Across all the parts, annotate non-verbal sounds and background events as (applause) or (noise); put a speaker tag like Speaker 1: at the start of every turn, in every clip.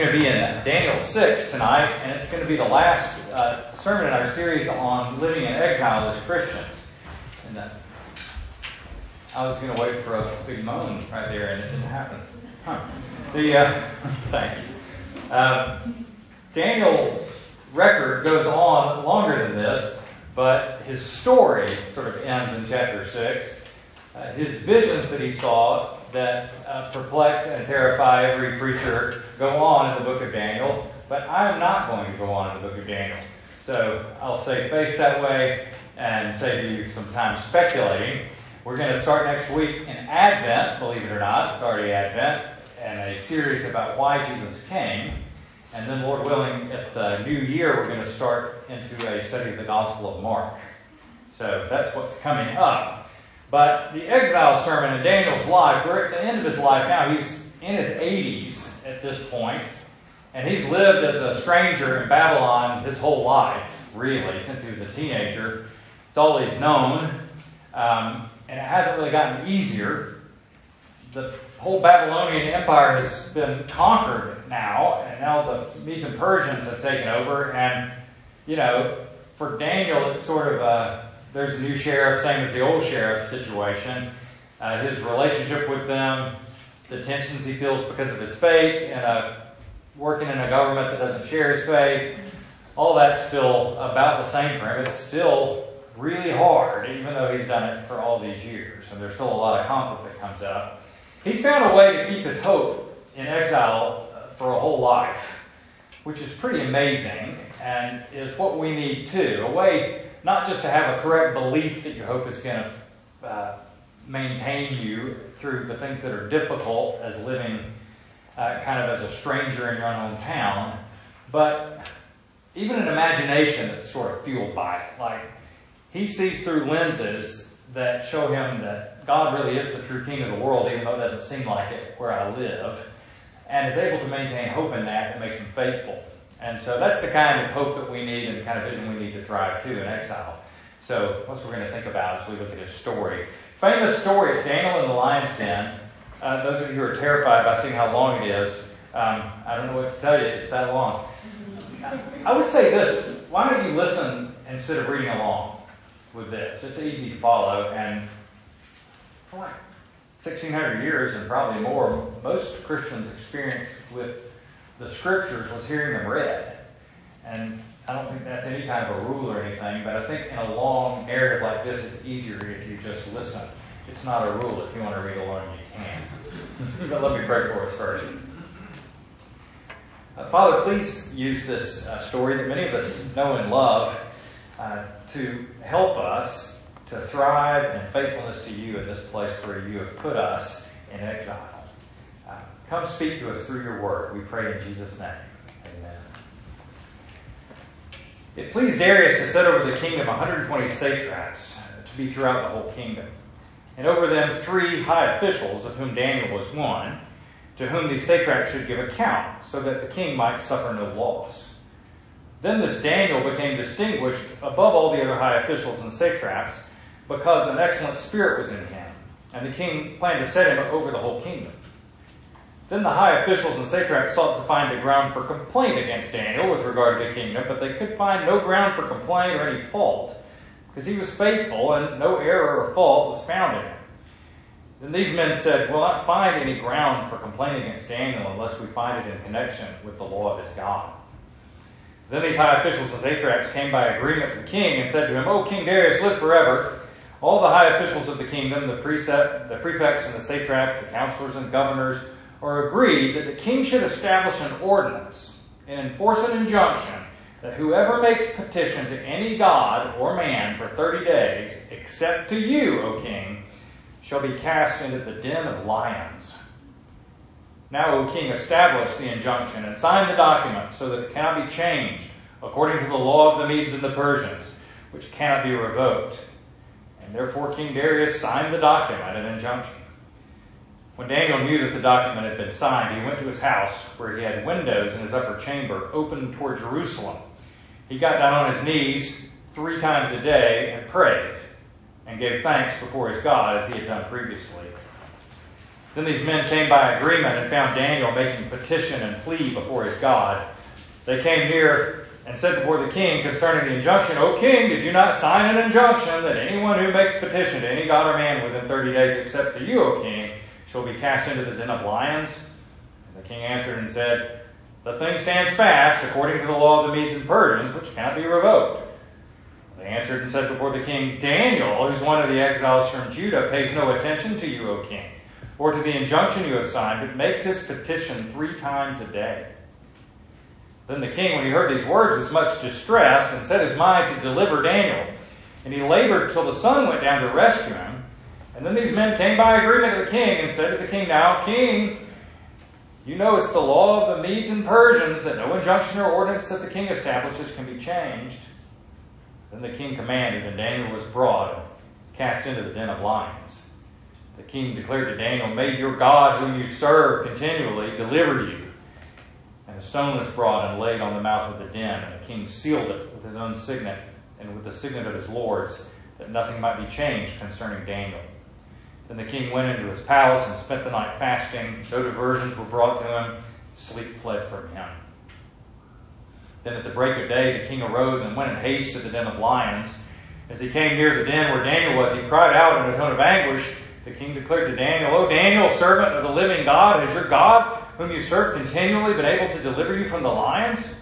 Speaker 1: going to be in Daniel 6 tonight, and it's going to be the last uh, sermon in our series on living in exile as Christians. And uh, I was going to wait for a big moan right there, and it didn't happen. Huh. The uh, (laughs) thanks. Uh, Daniel record goes on longer than this, but his story sort of ends in chapter 6. Uh, his visions that he saw that uh, perplex and terrify every preacher go on in the book of Daniel, but I'm not going to go on in the book of Daniel. So I'll say face that way and save you some time speculating. We're going to start next week in Advent, believe it or not, it's already Advent, and a series about why Jesus came. And then, Lord willing, at the new year, we're going to start into a study of the Gospel of Mark. So that's what's coming up. But the exile sermon in Daniel's life, we're at the end of his life now. He's in his 80s at this point, and he's lived as a stranger in Babylon his whole life, really, since he was a teenager. It's all he's known, um, and it hasn't really gotten easier. The whole Babylonian Empire has been conquered now, and now the Medes and Persians have taken over, and, you know, for Daniel, it's sort of a there's a new sheriff, same as the old sheriff situation. Uh, his relationship with them, the tensions he feels because of his faith, and uh, working in a government that doesn't share his faith, all that's still about the same for him. It's still really hard, even though he's done it for all these years, and there's still a lot of conflict that comes up. He's found a way to keep his hope in exile uh, for a whole life, which is pretty amazing and is what we need too. A way not just to have a correct belief that your hope is going to uh, maintain you through the things that are difficult as living uh, kind of as a stranger in your own hometown, but even an imagination that's sort of fueled by it. Like he sees through lenses that show him that God really is the true king of the world, even though it doesn't seem like it where I live, and is able to maintain hope in that that makes him faithful. And so that's the kind of hope that we need and the kind of vision we need to thrive too in exile. So what we're going to think about as we look at his story. Famous story, it's Daniel in the lion's den. Uh, those of you who are terrified by seeing how long it is, um, I don't know what to tell you, it's that long. I would say this, why don't you listen instead of reading along with this? It's easy to follow, and for like 1600 years and probably more, most Christians experience with the scriptures was hearing them read. And I don't think that's any kind of a rule or anything, but I think in a long narrative like this, it's easier if you just listen. It's not a rule. If you want to read along, you can. (laughs) but let me pray for us first. Uh, Father, please use this uh, story that many of us know and love uh, to help us to thrive in faithfulness to you in this place where you have put us in exile. Come speak to us through your word. We pray in Jesus' name. Amen. It pleased Darius to set over the kingdom 120 satraps uh, to be throughout the whole kingdom, and over them three high officials, of whom Daniel was one, to whom these satraps should give account, so that the king might suffer no loss. Then this Daniel became distinguished above all the other high officials and satraps, because an excellent spirit was in him, and the king planned to set him over the whole kingdom. Then the high officials and satraps sought to find a ground for complaint against Daniel with regard to the kingdom, but they could find no ground for complaint or any fault, because he was faithful and no error or fault was found in him. Then these men said, We'll not find any ground for complaint against Daniel unless we find it in connection with the law of his God. Then these high officials and satraps came by agreement with the king and said to him, O King Darius, live forever. All the high officials of the kingdom, the, precept, the prefects and the satraps, the counselors and governors, or agreed that the king should establish an ordinance and enforce an injunction that whoever makes petition to any god or man for 30 days, except to you, O king, shall be cast into the den of lions. Now, O king, establish the injunction and sign the document so that it cannot be changed according to the law of the Medes and the Persians, which cannot be revoked. And therefore King Darius signed the document and injunction. When Daniel knew that the document had been signed, he went to his house, where he had windows in his upper chamber open toward Jerusalem. He got down on his knees three times a day and prayed, and gave thanks before his God as he had done previously. Then these men came by agreement and found Daniel making petition and plea before his God. They came here and said before the king concerning the injunction, O king, did you not sign an injunction that anyone who makes petition to any god or man within thirty days except to you, O king, shall be cast into the den of lions? And the king answered and said, The thing stands fast according to the law of the Medes and Persians, which cannot be revoked. They answered and said before the king, Daniel, who's one of the exiles from Judah, pays no attention to you, O king or to the injunction you have signed, but makes his petition three times a day. Then the king, when he heard these words, was much distressed and set his mind to deliver Daniel. And he labored till the sun went down to rescue him. And then these men came by agreement to the king and said to the king, Now, king, you know it's the law of the Medes and Persians that no injunction or ordinance that the king establishes can be changed. Then the king commanded, and Daniel was brought and cast into the den of lions. The king declared to Daniel, May your God, whom you serve continually, deliver you. And a stone was brought and laid on the mouth of the den, and the king sealed it with his own signet and with the signet of his lords, that nothing might be changed concerning Daniel. Then the king went into his palace and spent the night fasting. No diversions were brought to him. Sleep fled from him. Then at the break of day, the king arose and went in haste to the den of lions. As he came near the den where Daniel was, he cried out in a tone of anguish. The king declared to Daniel, O Daniel, servant of the living God, has your God, whom you serve continually, been able to deliver you from the lions?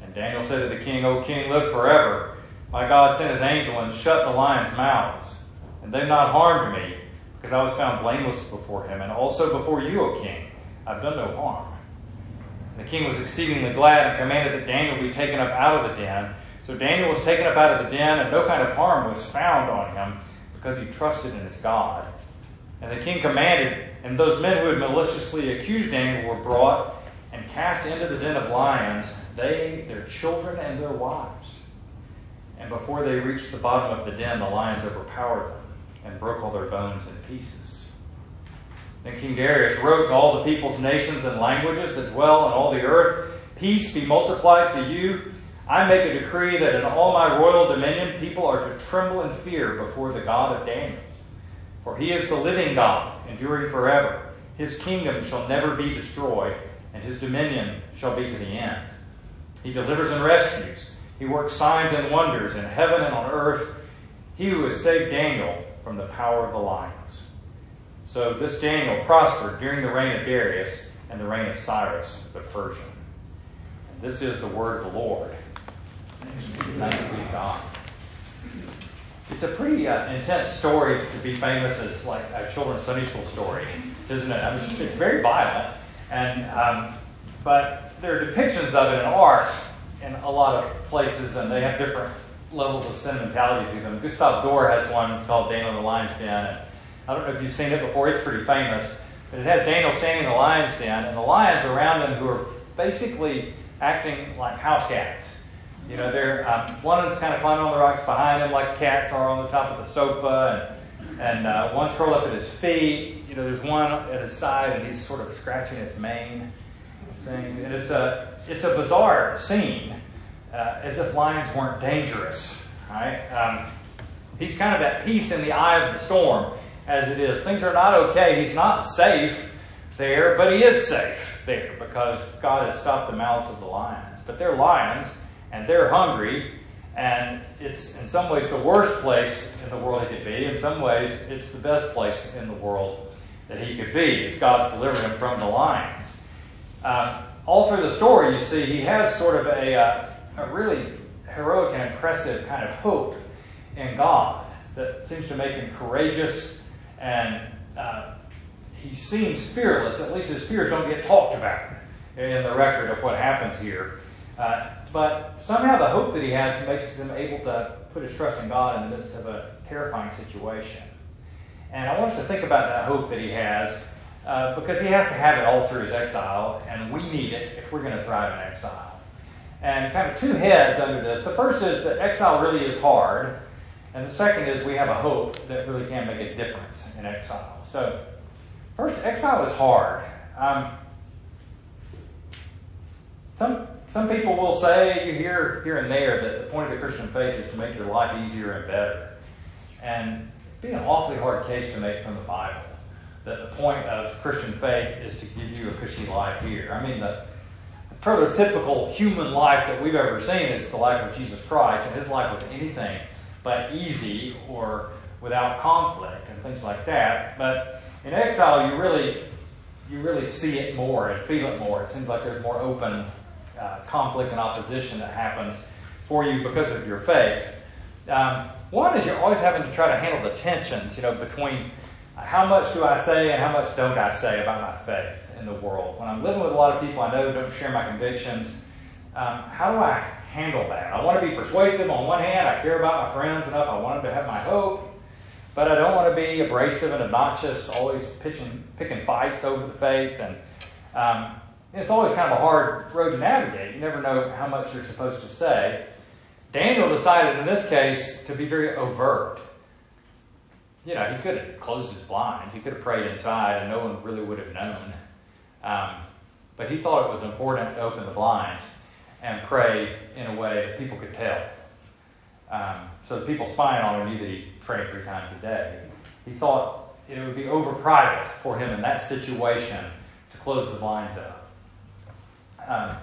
Speaker 1: And Daniel said to the king, O king, live forever. My God sent his angel and shut the lions' mouths, and they've not harmed me, because I was found blameless before him, and also before you, O king. I've done no harm. The king was exceedingly glad and commanded that Daniel be taken up out of the den. So Daniel was taken up out of the den, and no kind of harm was found on him because he trusted in his God. And the king commanded, and those men who had maliciously accused Daniel were brought and cast into the den of lions, they, their children, and their wives. And before they reached the bottom of the den, the lions overpowered them and broke all their bones in pieces. Then King Darius wrote to all the peoples, nations, and languages that dwell on all the earth Peace be multiplied to you I make a decree that in all my royal dominion people are to tremble and fear before the God of Daniel. For he is the living God, enduring forever. His kingdom shall never be destroyed, and his dominion shall be to the end. He delivers and rescues. He works signs and wonders in heaven and on earth. He who has saved Daniel from the power of the lions. So this Daniel prospered during the reign of Darius and the reign of Cyrus the Persian. And this is the word of the Lord. Thanks be to God. It's a pretty uh, intense story to be famous as like a children's Sunday school story, isn't it? I mean, it's very violent, and um, but there are depictions of it in art in a lot of places, and they have different levels of sentimentality to them. Gustave Doré has one called Daniel in the Lion's Den, and I don't know if you've seen it before. It's pretty famous, but it has Daniel standing in the lion's den, and the lions around him who are basically acting like house cats. You know, they're um, one them's kind of climbing on the rocks behind him, like cats are on the top of the sofa, and and uh, one's curled up at his feet. You know, there's one at his side, and he's sort of scratching its mane. Thing, and it's a it's a bizarre scene, uh, as if lions weren't dangerous, right? Um, he's kind of at peace in the eye of the storm, as it is. Things are not okay. He's not safe there, but he is safe there because God has stopped the mouths of the lions. But they're lions and they're hungry, and it's in some ways the worst place in the world he could be. In some ways, it's the best place in the world that he could be, as God's delivering him from the lions. Uh, all through the story, you see, he has sort of a, uh, a really heroic and impressive kind of hope in God that seems to make him courageous and uh, he seems fearless. At least his fears don't get talked about in the record of what happens here. Uh, but somehow the hope that he has makes him able to put his trust in God in the midst of a terrifying situation. And I want us to think about that hope that he has uh, because he has to have it all through his exile, and we need it if we're going to thrive in exile. And kind of two heads under this. The first is that exile really is hard, and the second is we have a hope that really can make a difference in exile. So, first, exile is hard. Um, some some people will say, you hear here and there, that the point of the Christian faith is to make your life easier and better. And it'd be an awfully hard case to make from the Bible. that the point of Christian faith is to give you a cushy life here. I mean, the prototypical human life that we've ever seen is the life of Jesus Christ, and his life was anything but easy or without conflict and things like that. But in exile, you really you really see it more and feel it more. It seems like there's more open uh, conflict and opposition that happens for you because of your faith. Um, one is you're always having to try to handle the tensions, you know, between how much do I say and how much don't I say about my faith in the world. When I'm living with a lot of people I know don't share my convictions, um, how do I handle that? I want to be persuasive on one hand. I care about my friends enough. I want them to have my hope. But I don't want to be abrasive and obnoxious, always pitching, picking fights over the faith. And um, it's always kind of a hard road to navigate. You never know how much you're supposed to say. Daniel decided in this case to be very overt. You know, he could have closed his blinds, he could have prayed inside, and no one really would have known. Um, but he thought it was important to open the blinds and pray in a way that people could tell. Um, so the people spying on him knew that he prayed three times a day. He thought it would be over private for him in that situation to close the blinds up. Um,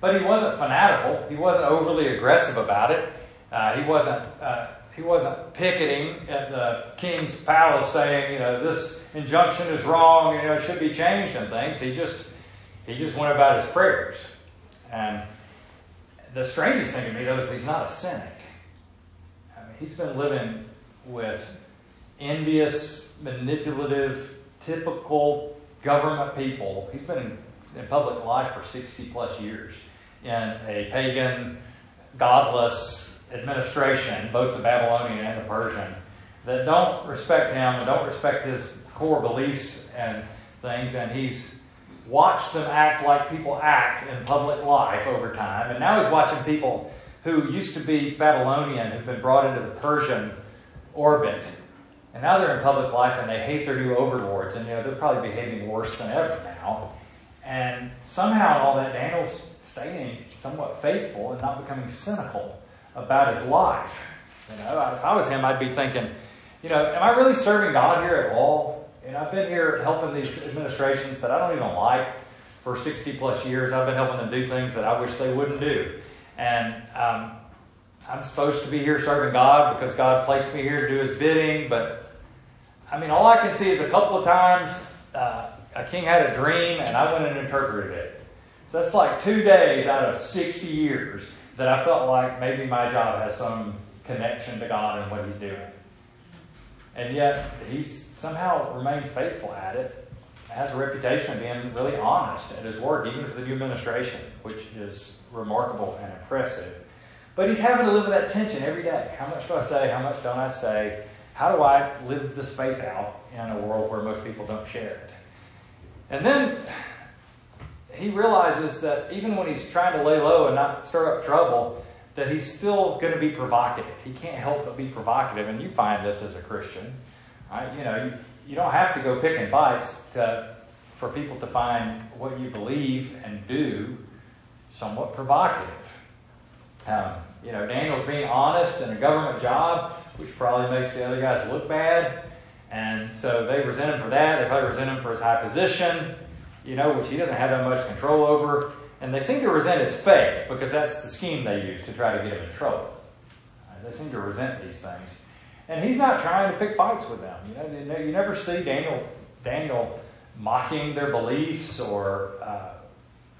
Speaker 1: but he wasn't fanatical. He wasn't overly aggressive about it. Uh, he wasn't. Uh, he wasn't picketing at the king's palace saying, you know, this injunction is wrong, you know, it should be changed and things. He just he just went about his prayers. And the strangest thing to me though is he's not a cynic. I mean, he's been living with envious, manipulative, typical government people. He's been in, in public life for 60 plus years in a pagan, godless administration, both the Babylonian and the Persian, that don't respect him and don't respect his core beliefs and things. And he's watched them act like people act in public life over time. And now he's watching people who used to be Babylonian who've been brought into the Persian orbit. And now they're in public life and they hate their new overlords. And you know, they're probably behaving worse than ever now. And somehow all that, Daniel's staying somewhat faithful and not becoming cynical about his life. You know, if I was him, I'd be thinking, you know, am I really serving God here at all? And I've been here helping these administrations that I don't even like for 60 plus years. I've been helping them do things that I wish they wouldn't do. And um, I'm supposed to be here serving God because God placed me here to do His bidding. But I mean, all I can see is a couple of times uh, a king had a dream and I went and interpreted it. So that's like two days out of 60 years that I felt like maybe my job has some connection to God and what He's doing. And yet, he's somehow remained faithful at it, has a reputation of being really honest at his work, even for the new administration, which is remarkable and impressive. But he's having to live with that tension every day. How much do I say? How much don't I say? How do I live this faith out in a world where most people don't share it? And then he realizes that even when he's trying to lay low and not stir up trouble, that he's still going to be provocative. He can't help but be provocative, and you find this as a Christian. Right? You know, you, you don't have to go picking fights to, for people to find what you believe and do somewhat provocative. Um, you know, Daniel's being honest in a government job, which probably makes the other guys look bad. And so they resent him for that. They probably resent him for his high position, you know, which he doesn't have that much control over. And they seem to resent his faith because that's the scheme they use to try to get him in trouble. They seem to resent these things. And he's not trying to pick fights with them. You know, you never see Daniel Daniel mocking their beliefs or uh,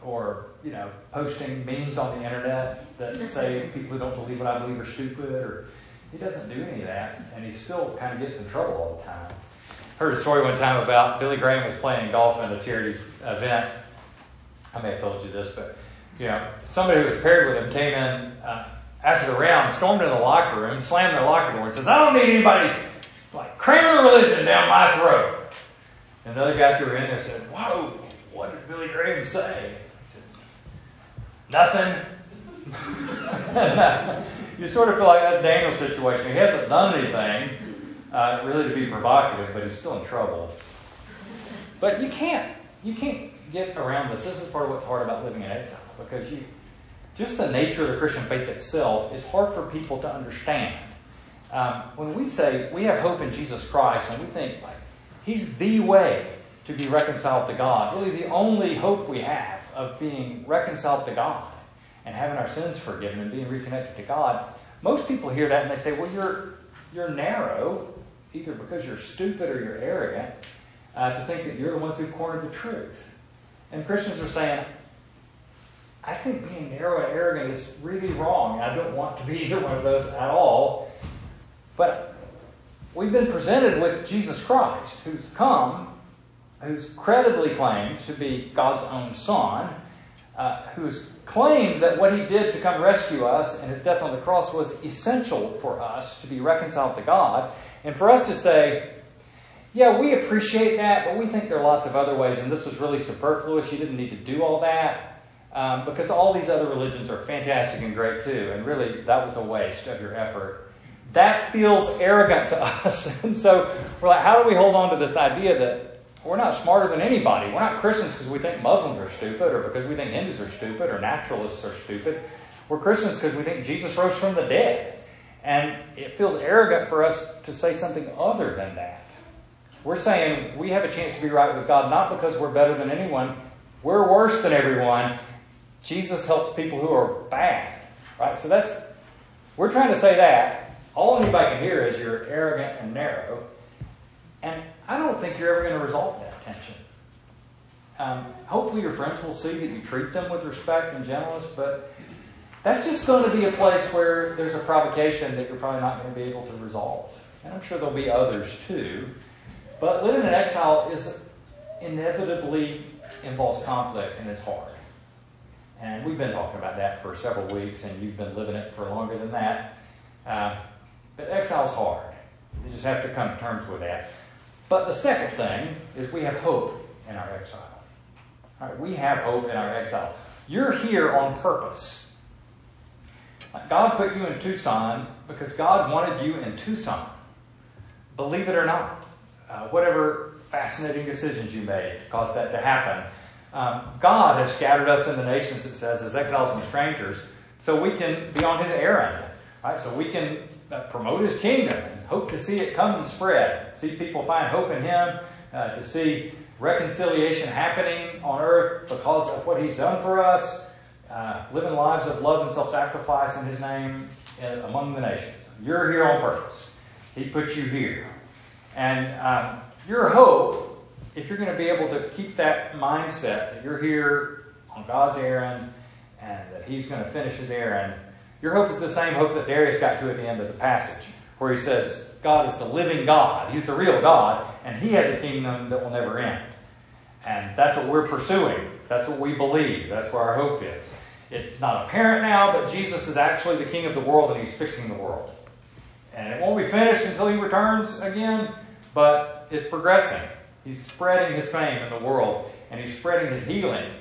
Speaker 1: or you know posting memes on the internet that (laughs) say people who don't believe what I believe are stupid. Or he doesn't do any of that, and he still kind of gets in trouble all the time. Heard a story one time about Billy Graham was playing golf in a charity event I may have told you this, but you know, somebody who was paired with him came in uh, after the round, stormed in the locker room, slammed their locker door, and says, "I don't need anybody like cramming religion down my throat." And the other guys who were in there said, "Whoa, what did Billy Graham say?" He said, "Nothing." (laughs) you sort of feel like that's Daniel's situation. He hasn't done anything uh, really to be provocative, but he's still in trouble. But you can't, you can't get around this. This is part of what's hard about living in exile because you, just the nature of the Christian faith itself is hard for people to understand. Um, when we say we have hope in Jesus Christ and we think like He's the way to be reconciled to God. Really, the only hope we have of being reconciled to God and having our sins forgiven and being reconnected to God. Most people hear that and they say, well, you're, you're narrow, either because you're stupid or you're arrogant, uh, to think that you're the ones who've cornered the truth. And Christians are saying, I think being narrow and arrogant is really wrong. I don't want to be (laughs) either one of those at all. But we've been presented with Jesus Christ, who's come, who's credibly claimed to be God's own Son, uh, who's claimed that what he did to come rescue us and his death on the cross was essential for us to be reconciled to God. And for us to say, yeah, we appreciate that, but we think there are lots of other ways, and this was really superfluous. You didn't need to do all that. Um, because all these other religions are fantastic and great too, and really that was a waste of your effort. That feels arrogant to (laughs) us. and so we're like, how do we hold on to this idea that we're not smarter than anybody? We're not Christians because we think Muslims are stupid, or because we think Hindus are stupid, or naturalists are stupid. We're Christians because we think Jesus rose from the dead. And it feels arrogant for us to say something other than that. We're saying we have a chance to be right with God not because we're better than anyone, we're worse than everyone. Jesus helps people who are bad. Right? So that's we're trying to say that. All anybody can hear is you're arrogant and narrow. And I don't think you're ever going to resolve that tension. Um, hopefully, your friends will see that you treat them with respect and gentleness, but that's just going to be a place where there's a provocation that you're probably not going to be able to resolve. And I'm sure there'll be others too. But living in exile is inevitably involves conflict and is hard. And we've been talking about that for several weeks, and you've been living it for longer than that. Uh, but exile's hard. You just have to come to terms with that. But the second thing is we have hope in our exile. we have hope in our exile. You're here on purpose. God put you in Tucson because God wanted you in Tucson. Believe it or not, uh, whatever fascinating decisions you made caused that to happen. Um, God has scattered us in the nations, it says, as exiles and strangers, so we can be on His errand. Right? So we can uh, promote His kingdom and hope to see it come and spread. See people find hope in Him, uh, to see reconciliation happening on earth because of what He's done for us, uh, living lives of love and self sacrifice in His name in, among the nations. You're here on purpose. He put you here. And um, your hope if you're going to be able to keep that mindset that you're here on God's errand and that He's going to finish His errand, your hope is the same hope that Darius got to at the end of the passage, where he says, God is the living God. He's the real God, and He has a kingdom that will never end. And that's what we're pursuing. That's what we believe. That's where our hope is. It's not apparent now, but Jesus is actually the King of the world, and He's fixing the world. And it won't be finished until He returns again, but it's progressing. He's spreading his fame in the world, and he's spreading his healing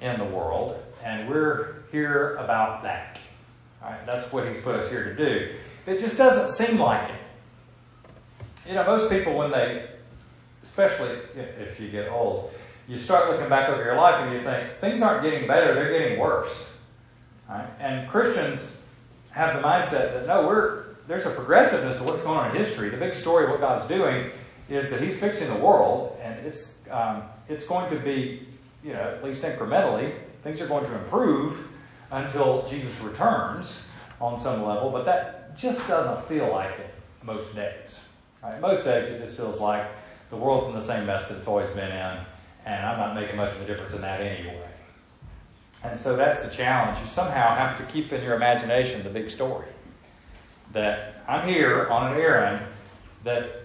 Speaker 1: in the world, and we're here about that. All right, that's what he's put us here to do. It just doesn't seem like it. You know, most people, when they, especially if you get old, you start looking back over your life and you think things aren't getting better; they're getting worse. Right? And Christians have the mindset that no, we're there's a progressiveness to what's going on in history. The big story of what God's doing is that he's fixing the world, and it's um, it's going to be, you know, at least incrementally, things are going to improve until Jesus returns on some level. But that just doesn't feel like it most days. Right? Most days, it just feels like the world's in the same mess that it's always been in, and I'm not making much of a difference in that anyway. And so that's the challenge. You somehow have to keep in your imagination the big story. That I'm here on an errand that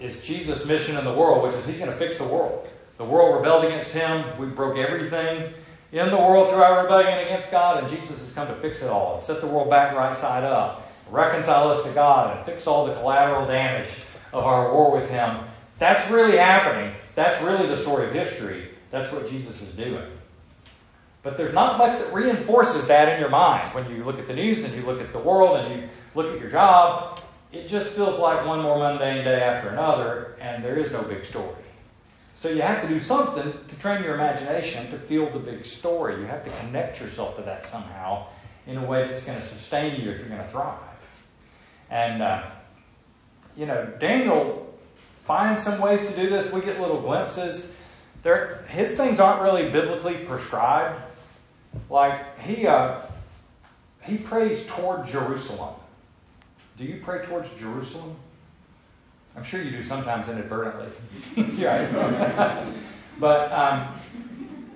Speaker 1: is Jesus' mission in the world, which is He's going to fix the world. The world rebelled against Him. We broke everything in the world through our rebellion against God, and Jesus has come to fix it all and set the world back right side up, reconcile us to God, and fix all the collateral damage of our war with Him. That's really happening. That's really the story of history. That's what Jesus is doing. But there's not much that reinforces that in your mind when you look at the news and you look at the world and you look at your job it just feels like one more mundane day after another, and there is no big story. So you have to do something to train your imagination to feel the big story. You have to connect yourself to that somehow in a way that's going to sustain you if you're going to thrive. And, uh, you know, Daniel finds some ways to do this. We get little glimpses. There, his things aren't really biblically prescribed. Like he uh, he prays toward Jerusalem. Do you pray towards Jerusalem? I'm sure you do sometimes inadvertently. (laughs) (laughs) but um,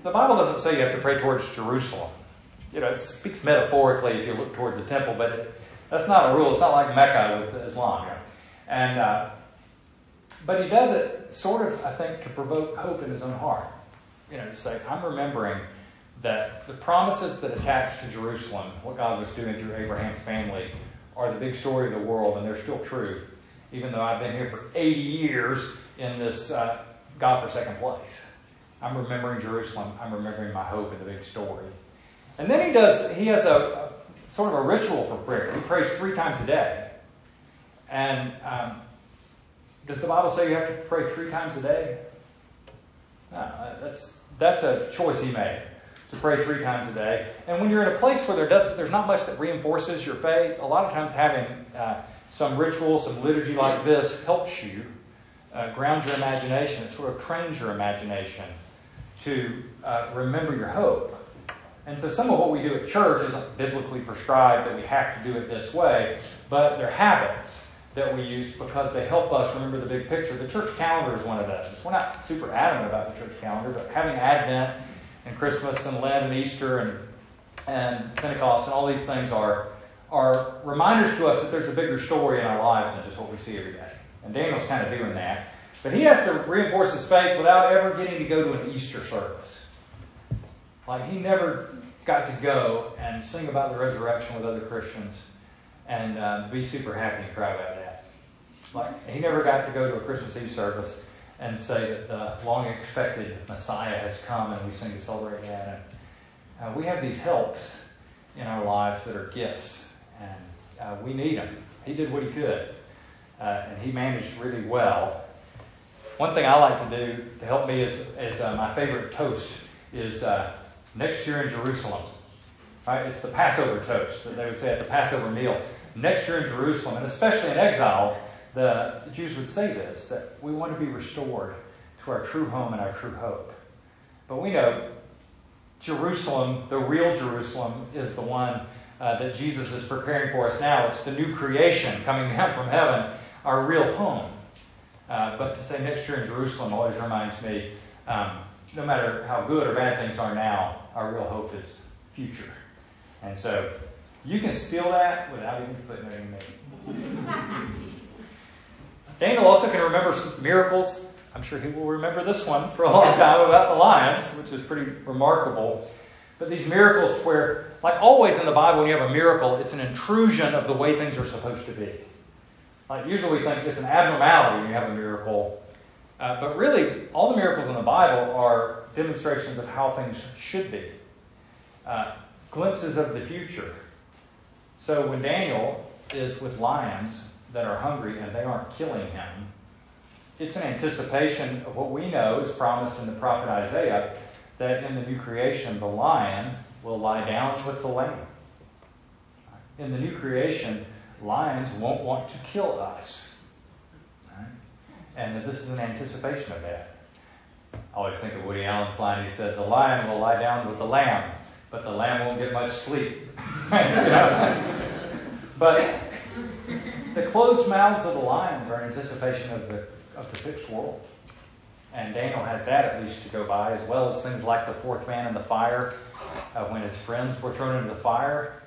Speaker 1: the Bible doesn't say you have to pray towards Jerusalem. You know, it speaks metaphorically if you look toward the temple, but it, that's not a rule. It's not like Mecca with Islam. And uh, but he does it sort of, I think, to provoke hope in his own heart. You know, to say, I'm remembering that the promises that attach to Jerusalem, what God was doing through Abraham's family, are the big story of the world, and they're still true, even though I've been here for 80 years in this uh, God-forsaken place. I'm remembering Jerusalem. I'm remembering my hope in the big story. And then he does, he has a, a sort of a ritual for prayer. He prays three times a day. And um, does the Bible say you have to pray three times a day? No, that's, that's a choice he made to pray three times a day. And when you're in a place where there doesn't, there's not much that reinforces your faith, a lot of times having uh, some ritual, some liturgy like this helps you uh, ground your imagination. It sort of trains your imagination to uh, remember your hope. And so some of what we do at church isn't biblically prescribed that we have to do it this way, but they're habits that we use because they help us remember the big picture. The church calendar is one of those. We're not super adamant about the church calendar, but having Advent and Christmas and Lent and Easter and and Pentecost and all these things are are reminders to us that there's a bigger story in our lives than just what we see every day. And Daniel's kind of doing that. But he has to reinforce his faith without ever getting to go to an Easter service. Like he never got to go and sing about the resurrection with other Christians and uh, be super happy and cry about that. Like he never got to go to a Christmas Eve service and say that the long expected Messiah has come and we sing to celebrate that. And, uh, we have these helps in our lives that are gifts, and uh, we need them. He did what he could, uh, and he managed really well. One thing I like to do to help me is, is uh, my favorite toast is uh, next year in Jerusalem. Right? It's the Passover toast that they would say at the Passover meal. Next year in Jerusalem, and especially in exile, the Jews would say this that we want to be restored to our true home and our true hope. But we know Jerusalem, the real Jerusalem, is the one uh, that Jesus is preparing for us now. It's the new creation coming (laughs) down from heaven, our real home. Uh, but to say next year in Jerusalem always reminds me um, no matter how good or bad things are now, our real hope is future. And so you can steal that without even footnoting me. (laughs) Daniel also can remember miracles. I'm sure he will remember this one for a long time about the lions, which is pretty remarkable. But these miracles, where, like always in the Bible, when you have a miracle, it's an intrusion of the way things are supposed to be. Like usually we think it's an abnormality when you have a miracle. Uh, but really, all the miracles in the Bible are demonstrations of how things should be, uh, glimpses of the future. So when Daniel is with lions, that are hungry and they aren't killing him. It's an anticipation of what we know is promised in the prophet Isaiah that in the new creation, the lion will lie down with the lamb. In the new creation, lions won't want to kill us. And this is an anticipation of that. I always think of Woody Allen's line. He said, The lion will lie down with the lamb, but the lamb won't get much sleep. (laughs) but the closed mouths of the lions are in anticipation of the, of the fixed world. And Daniel has that at least to go by, as well as things like the fourth man in the fire, uh, when his friends were thrown into the fire,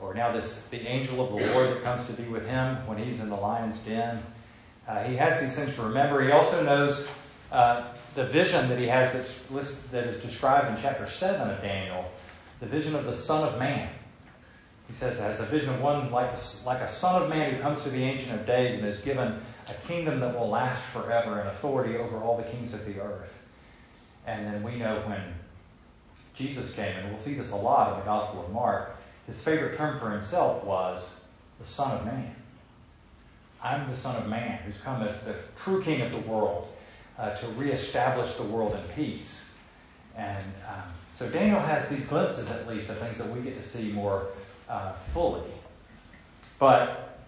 Speaker 1: or now this the angel of the Lord that comes to be with him when he's in the lion's den. Uh, he has these things to remember. He also knows uh, the vision that he has that's list, that is described in chapter 7 of Daniel, the vision of the Son of Man. He says, has a vision of one like, like a son of man who comes to the Ancient of Days and is given a kingdom that will last forever and authority over all the kings of the earth. And then we know when Jesus came, and we'll see this a lot in the Gospel of Mark, his favorite term for himself was the Son of Man. I'm the Son of Man who's come as the true King of the world uh, to reestablish the world in peace. And um, so Daniel has these glimpses, at least, of things that we get to see more uh, fully. But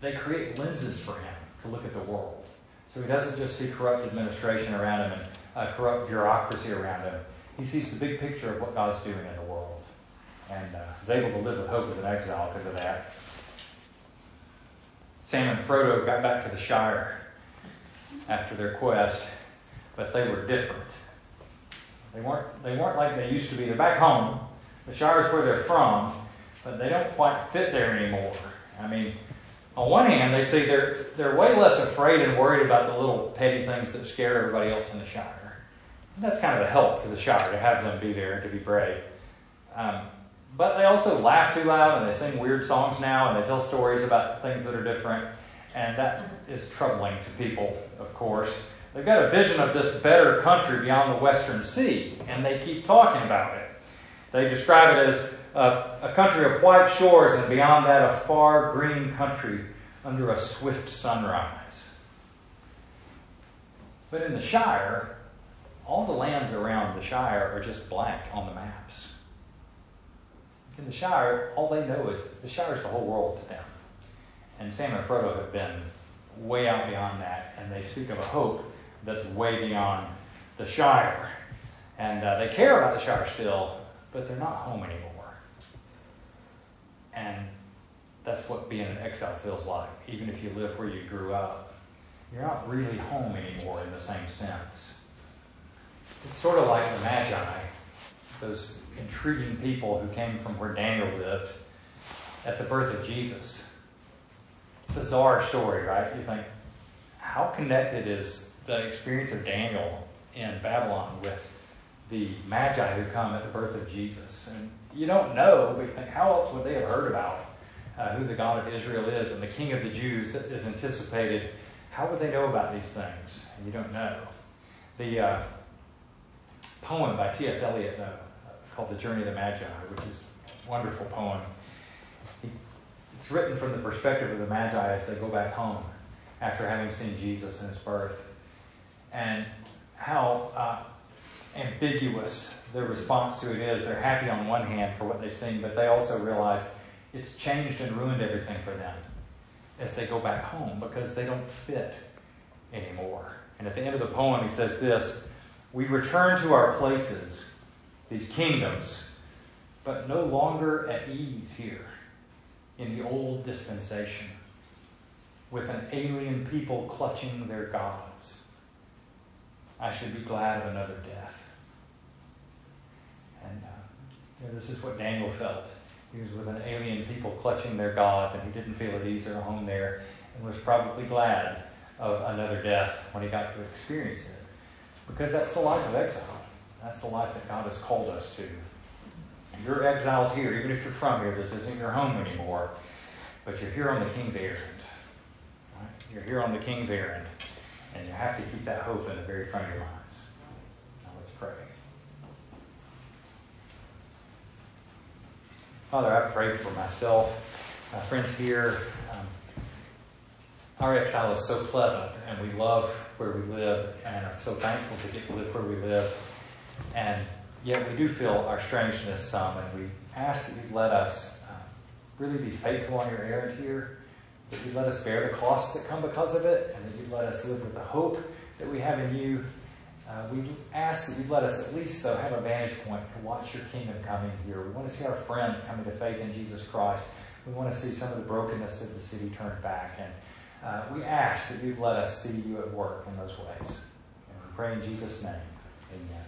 Speaker 1: they create lenses for him to look at the world. So he doesn't just see corrupt administration around him and uh, corrupt bureaucracy around him. He sees the big picture of what God's doing in the world and uh, is able to live with hope as an exile because of that. Sam and Frodo got back to the Shire after their quest, but they were different. They weren't, they weren't like they used to be. They're back home. The Shire is where they're from, but they don't quite fit there anymore. I mean, on one hand, they see they're, they're way less afraid and worried about the little petty things that scare everybody else in the Shire. And that's kind of a help to the Shire to have them be there and to be brave. Um, but they also laugh too loud and they sing weird songs now and they tell stories about things that are different. And that is troubling to people, of course. They've got a vision of this better country beyond the Western Sea, and they keep talking about it. They describe it as a, a country of white shores, and beyond that, a far green country under a swift sunrise. But in the Shire, all the lands around the Shire are just black on the maps. In the Shire, all they know is the Shire is the whole world to them. And Sam and Frodo have been way out beyond that, and they speak of a hope that's way beyond the Shire. And uh, they care about the Shire still, but they're not home anymore. And that's what being an exile feels like, even if you live where you grew up. You're not really home anymore in the same sense. It's sort of like the Magi, those intriguing people who came from where Daniel lived at the birth of Jesus. Bizarre story, right? You think, how connected is the experience of Daniel in Babylon with the Magi who come at the birth of Jesus? And you don't know, but you think, how else would they have heard about uh, who the God of Israel is and the King of the Jews that is anticipated? How would they know about these things? And you don't know. The uh, poem by T.S. Eliot, uh, called The Journey of the Magi, which is a wonderful poem. It's written from the perspective of the Magi as they go back home after having seen Jesus in his birth. And how uh, ambiguous their response to it is. They're happy on one hand for what they've seen, but they also realize it's changed and ruined everything for them as they go back home because they don't fit anymore. And at the end of the poem, he says this We return to our places these kingdoms, but no longer at ease here in the old dispensation, with an alien people clutching their gods. I should be glad of another death. And uh, you know, this is what Daniel felt. He was with an alien people clutching their gods, and he didn't feel at ease or home there, and was probably glad of another death when he got to experience it. Because that's the life of exile. That's the life that God has called us to. Your exile's here, even if you're from here, this isn't your home anymore, but you're here on the king's errand. Right? You're here on the king's errand, and you have to keep that hope in the very front of your minds. Now let's pray. Father, I pray for myself, my friends here. Um, our exile is so pleasant, and we love where we live, and are so thankful to get to live where we live. And yet we do feel our strangeness some, and we ask that you let us uh, really be faithful on your errand here, that you let us bear the costs that come because of it, and that you let us live with the hope that we have in you. Uh, we ask that you let us at least, though, have a vantage point to watch your kingdom coming here. We want to see our friends coming to faith in Jesus Christ. We want to see some of the brokenness of the city turned back. And uh, we ask that you let us see you at work in those ways. And we pray in Jesus' name. Amen.